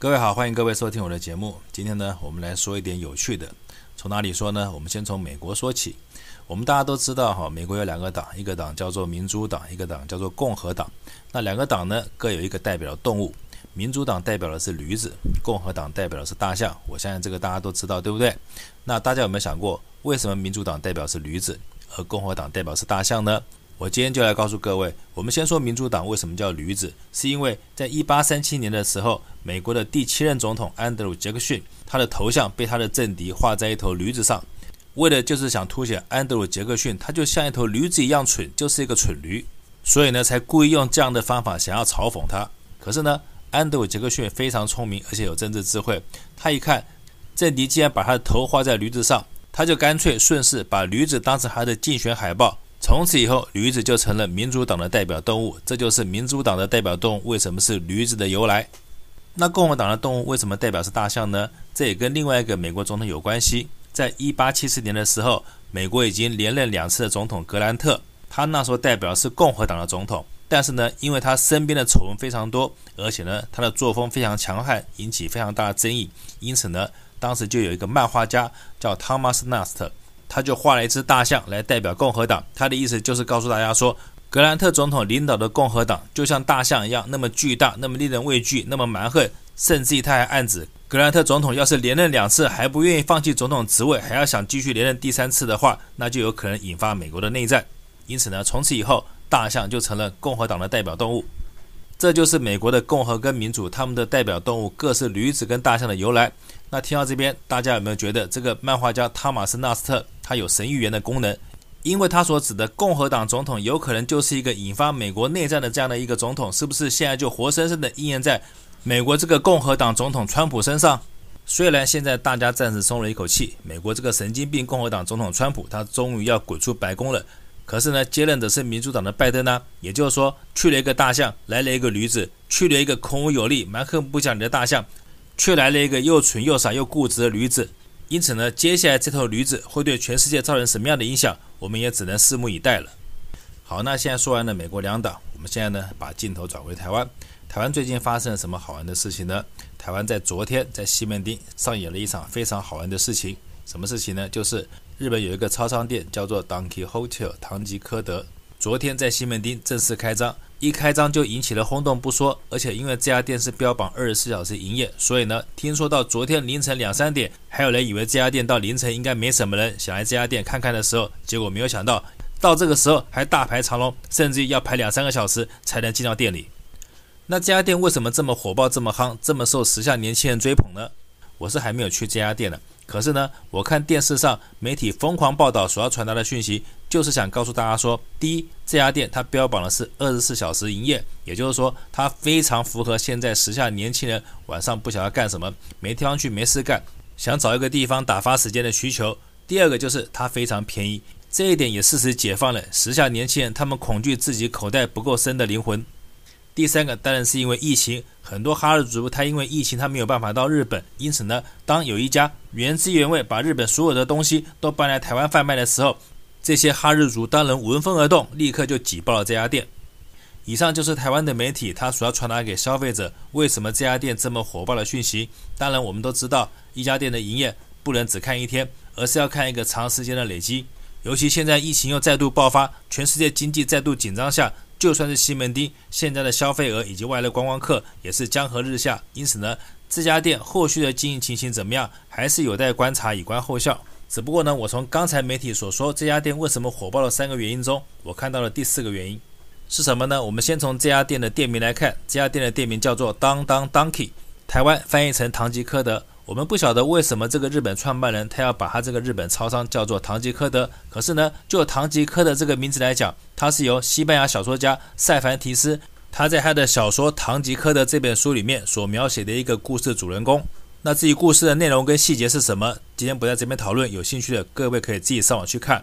各位好，欢迎各位收听我的节目。今天呢，我们来说一点有趣的。从哪里说呢？我们先从美国说起。我们大家都知道哈，美国有两个党，一个党叫做民主党，一个党叫做共和党。那两个党呢，各有一个代表的动物。民主党代表的是驴子，共和党代表的是大象。我相信这个大家都知道，对不对？那大家有没有想过，为什么民主党代表是驴子，而共和党代表是大象呢？我今天就来告诉各位，我们先说民主党为什么叫驴子，是因为在一八三七年的时候，美国的第七任总统安德鲁·杰克逊，他的头像被他的政敌画在一头驴子上，为的就是想凸显安德鲁·杰克逊他就像一头驴子一样蠢，就是一个蠢驴，所以呢，才故意用这样的方法想要嘲讽他。可是呢，安德鲁·杰克逊非常聪明，而且有政治智慧，他一看政敌既然把他的头画在驴子上，他就干脆顺势把驴子当成他的竞选海报。从此以后，驴子就成了民主党的代表动物。这就是民主党的代表动物为什么是驴子的由来。那共和党的动物为什么代表是大象呢？这也跟另外一个美国总统有关系。在一八七四年的时候，美国已经连任两次的总统格兰特，他那时候代表是共和党的总统，但是呢，因为他身边的丑闻非常多，而且呢，他的作风非常强悍，引起非常大的争议，因此呢，当时就有一个漫画家叫汤马斯·纳斯特。他就画了一只大象来代表共和党，他的意思就是告诉大家说，格兰特总统领导的共和党就像大象一样，那么巨大，那么令人畏惧，那么蛮横，甚至于他还暗指，格兰特总统要是连任两次还不愿意放弃总统职位，还要想继续连任第三次的话，那就有可能引发美国的内战。因此呢，从此以后，大象就成了共和党的代表动物。这就是美国的共和跟民主，他们的代表动物各是驴子跟大象的由来。那听到这边，大家有没有觉得这个漫画家汤马斯·纳斯特他有神预言的功能？因为他所指的共和党总统有可能就是一个引发美国内战的这样的一个总统，是不是现在就活生生的应验在美国这个共和党总统川普身上？虽然现在大家暂时松了一口气，美国这个神经病共和党总统川普他终于要滚出白宫了。可是呢，接任的是民主党的拜登呢，也就是说，去了一个大象，来了一个驴子；去了一个孔武有力、蛮横不讲理的大象，却来了一个又蠢又傻又固执的驴子。因此呢，接下来这头驴子会对全世界造成什么样的影响，我们也只能拭目以待了。好，那现在说完了美国两党，我们现在呢，把镜头转回台湾。台湾最近发生了什么好玩的事情呢？台湾在昨天在西门町上演了一场非常好玩的事情。什么事情呢？就是。日本有一个超商店叫做 Donkey Hotel 唐吉诃德，昨天在西门町正式开张，一开张就引起了轰动不说，而且因为这家店是标榜二十四小时营业，所以呢，听说到昨天凌晨两三点，还有人以为这家店到凌晨应该没什么人，想来这家店看看的时候，结果没有想到，到这个时候还大排长龙，甚至于要排两三个小时才能进到店里。那这家店为什么这么火爆、这么夯、这么受时下年轻人追捧呢？我是还没有去这家店呢。可是呢，我看电视上媒体疯狂报道所要传达的讯息，就是想告诉大家说：第一，这家店它标榜的是二十四小时营业，也就是说，它非常符合现在时下年轻人晚上不晓得干什么，没地方去，没事干，想找一个地方打发时间的需求。第二个就是它非常便宜，这一点也适时解放了时下年轻人他们恐惧自己口袋不够深的灵魂。第三个当然是因为疫情，很多哈日族他因为疫情他没有办法到日本，因此呢，当有一家原汁原味把日本所有的东西都搬来台湾贩卖的时候，这些哈日族当然闻风而动，立刻就挤爆了这家店。以上就是台湾的媒体他所要传达给消费者为什么这家店这么火爆的讯息。当然，我们都知道一家店的营业不能只看一天，而是要看一个长时间的累积。尤其现在疫情又再度爆发，全世界经济再度紧张下。就算是西门町现在的消费额以及外来观光客也是江河日下，因此呢，这家店后续的经营情形怎么样，还是有待观察，以观后效。只不过呢，我从刚才媒体所说这家店为什么火爆的三个原因中，我看到了第四个原因是什么呢？我们先从这家店的店名来看，这家店的店名叫做当当 Donkey，台湾翻译成唐吉诃德。我们不晓得为什么这个日本创办人他要把他这个日本超商叫做唐吉诃德。可是呢，就唐吉诃德这个名字来讲，它是由西班牙小说家塞凡提斯他在他的小说《唐吉诃德》这本书里面所描写的一个故事主人公。那至于故事的内容跟细节是什么，今天不在这边讨论，有兴趣的各位可以自己上网去看。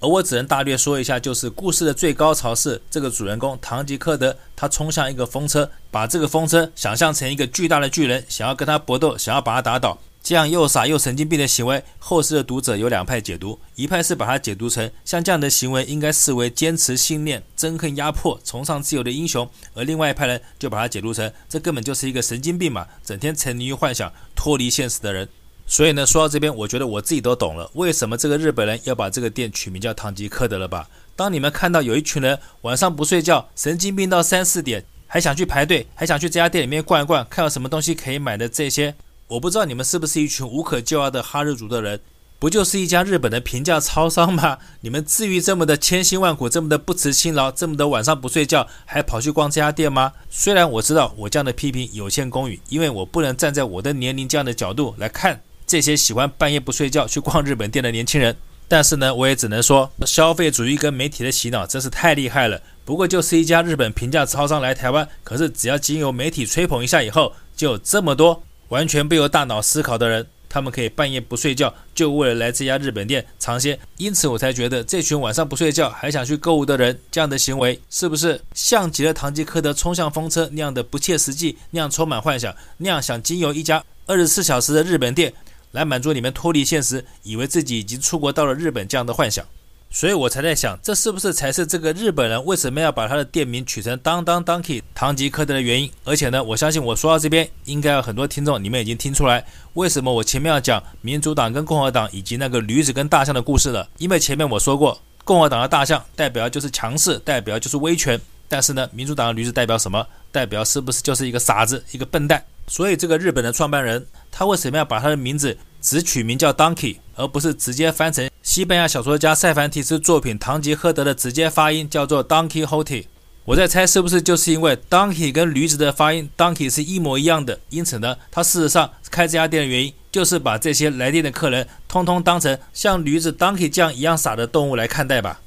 而我只能大略说一下，就是故事的最高潮是这个主人公唐吉诃德，他冲向一个风车，把这个风车想象成一个巨大的巨人，想要跟他搏斗，想要把他打倒。这样又傻又神经病的行为，后世的读者有两派解读，一派是把它解读成像这样的行为应该视为坚持信念、憎恨压迫、崇尚自由的英雄，而另外一派人就把它解读成这根本就是一个神经病嘛，整天沉迷于幻想、脱离现实的人。所以呢，说到这边，我觉得我自己都懂了，为什么这个日本人要把这个店取名叫唐吉诃德了吧？当你们看到有一群人晚上不睡觉，神经病到三四点，还想去排队，还想去这家店里面逛一逛，看有什么东西可以买的这些。我不知道你们是不是一群无可救药的哈日族的人，不就是一家日本的平价超商吗？你们至于这么的千辛万苦，这么的不辞辛劳，这么的晚上不睡觉，还跑去逛这家店吗？虽然我知道我这样的批评有限公允，因为我不能站在我的年龄这样的角度来看这些喜欢半夜不睡觉去逛日本店的年轻人，但是呢，我也只能说，消费主义跟媒体的洗脑真是太厉害了。不过就是一家日本平价超商来台湾，可是只要经由媒体吹捧一下以后，就有这么多。完全不由大脑思考的人，他们可以半夜不睡觉，就为了来这家日本店尝鲜。因此，我才觉得这群晚上不睡觉还想去购物的人，这样的行为是不是像极了唐吉诃德冲向风车那样的不切实际，那样充满幻想，那样想经由一家二十四小时的日本店来满足你们脱离现实，以为自己已经出国到了日本这样的幻想。所以我才在想，这是不是才是这个日本人为什么要把他的店名取成当当 Donkey 唐吉诃德的原因？而且呢，我相信我说到这边，应该有很多听众你们已经听出来，为什么我前面要讲民主党跟共和党以及那个驴子跟大象的故事了？因为前面我说过，共和党的大象代表就是强势，代表就是威权，但是呢，民主党的驴子代表什么？代表是不是就是一个傻子，一个笨蛋？所以这个日本的创办人，他为什么要把他的名字只取名叫 Donkey，而不是直接翻成？西班牙小说家塞凡提斯作品《堂吉诃德》的直接发音叫做 Donkey Hote 我在猜是不是就是因为 Donkey 跟驴子的发音 Donkey 是一模一样的，因此呢，他事实上开这家店的原因就是把这些来店的客人通通当成像驴子 Donkey 这样一样傻的动物来看待吧。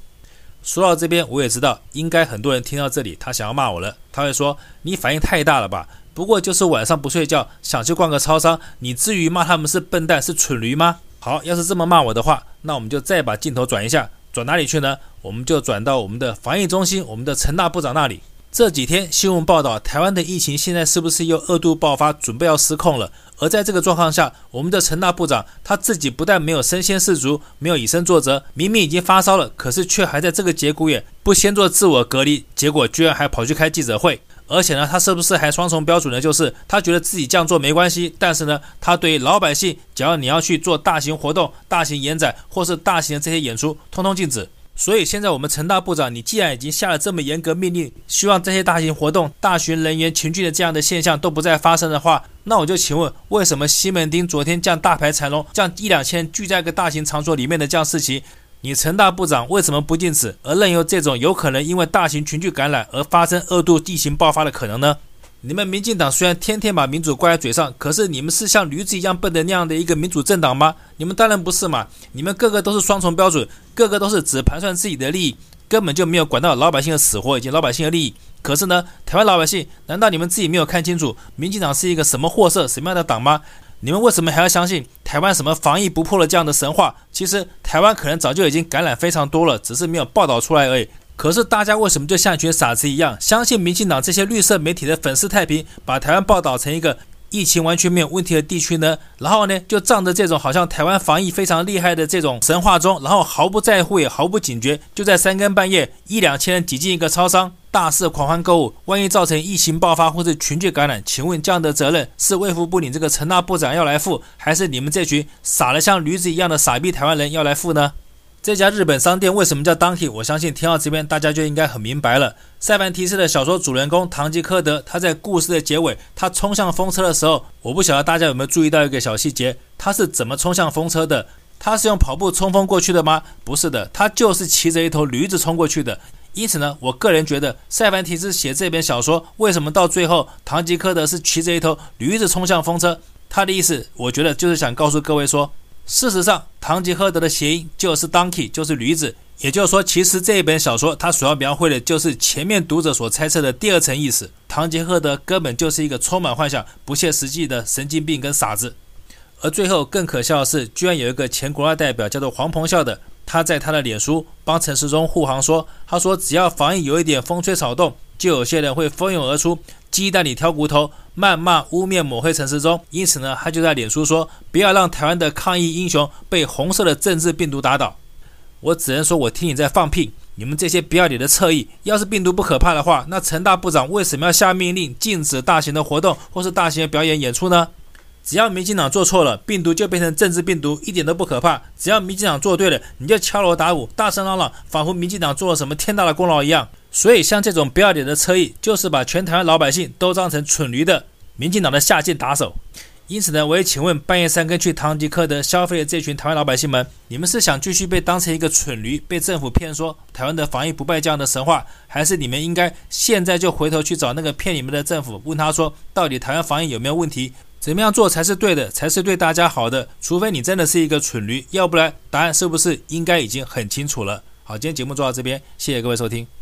说到这边，我也知道应该很多人听到这里，他想要骂我了，他会说你反应太大了吧？不过就是晚上不睡觉，想去逛个超商，你至于骂他们是笨蛋是蠢驴吗？好，要是这么骂我的话，那我们就再把镜头转一下，转哪里去呢？我们就转到我们的防疫中心，我们的陈大部长那里。这几天新闻报道，台湾的疫情现在是不是又二度爆发，准备要失控了？而在这个状况下，我们的陈大部长他自己不但没有身先士卒，没有以身作则，明明已经发烧了，可是却还在这个节骨眼不先做自我隔离，结果居然还跑去开记者会。而且呢，他是不是还双重标准呢？就是他觉得自己这样做没关系，但是呢，他对老百姓，只要你要去做大型活动、大型延展或是大型的这些演出，通通禁止。所以现在我们陈大部长，你既然已经下了这么严格命令，希望这些大型活动、大型人员群聚的这样的现象都不再发生的话，那我就请问，为什么西门町昨天这样大排长龙，这样一两千聚在一个大型场所里面的这样事情？你陈大部长为什么不禁止，而任由这种有可能因为大型群聚感染而发生二度疫情爆发的可能呢？你们民进党虽然天天把民主挂在嘴上，可是你们是像驴子一样笨的那样的一个民主政党吗？你们当然不是嘛！你们个个都是双重标准，个个都是只盘算自己的利益，根本就没有管到老百姓的死活以及老百姓的利益。可是呢，台湾老百姓难道你们自己没有看清楚，民进党是一个什么货色、什么样的党吗？你们为什么还要相信台湾什么防疫不破了这样的神话？其实台湾可能早就已经感染非常多了，只是没有报道出来而已。可是大家为什么就像一群傻子一样，相信民进党这些绿色媒体的粉丝太平，把台湾报道成一个疫情完全没有问题的地区呢？然后呢，就仗着这种好像台湾防疫非常厉害的这种神话中，然后毫不在乎也毫不警觉，就在三更半夜一两千人挤进一个超商。大肆狂欢购物，万一造成疫情爆发或是群聚感染，请问这样的责任是卫福部领这个陈大部长要来负，还是你们这群傻得像驴子一样的傻逼台湾人要来负呢？这家日本商店为什么叫 Donkey？我相信听到这边大家就应该很明白了。塞凡提斯的小说主人公唐吉诃德，他在故事的结尾，他冲向风车的时候，我不晓得大家有没有注意到一个小细节，他是怎么冲向风车的？他是用跑步冲锋过去的吗？不是的，他就是骑着一头驴子冲过去的。因此呢，我个人觉得塞凡提斯写这本小说，为什么到最后唐吉诃德是骑着一头驴子冲向风车？他的意思，我觉得就是想告诉各位说，事实上，唐吉诃德的谐音就是 donkey，就是驴子。也就是说，其实这一本小说它所要描绘的就是前面读者所猜测的第二层意思。唐吉诃德根本就是一个充满幻想、不切实际的神经病跟傻子。而最后更可笑的是，居然有一个前国大代表叫做黄鹏孝的，他在他的脸书帮陈时中护航说，他说只要防疫有一点风吹草动，就有些人会蜂拥而出，鸡蛋里挑骨头，谩骂、污蔑、抹黑陈时中。因此呢，他就在脸书说，不要让台湾的抗疫英雄被红色的政治病毒打倒。我只能说，我听你在放屁！你们这些不要脸的侧翼，要是病毒不可怕的话，那陈大部长为什么要下命令禁止大型的活动或是大型的表演演出呢？只要民进党做错了，病毒就变成政治病毒，一点都不可怕；只要民进党做对了，你就敲锣打鼓、大声嚷嚷，仿佛民进党做了什么天大的功劳一样。所以，像这种不要脸的车意，就是把全台湾老百姓都当成蠢驴的民进党的下贱打手。因此呢，我也请问半夜三更去唐吉诃德消费的这群台湾老百姓们，你们是想继续被当成一个蠢驴，被政府骗说台湾的防疫不败这样的神话，还是你们应该现在就回头去找那个骗你们的政府，问他说到底台湾防疫有没有问题，怎么样做才是对的，才是对大家好的？除非你真的是一个蠢驴，要不然答案是不是应该已经很清楚了？好，今天节目做到这边，谢谢各位收听。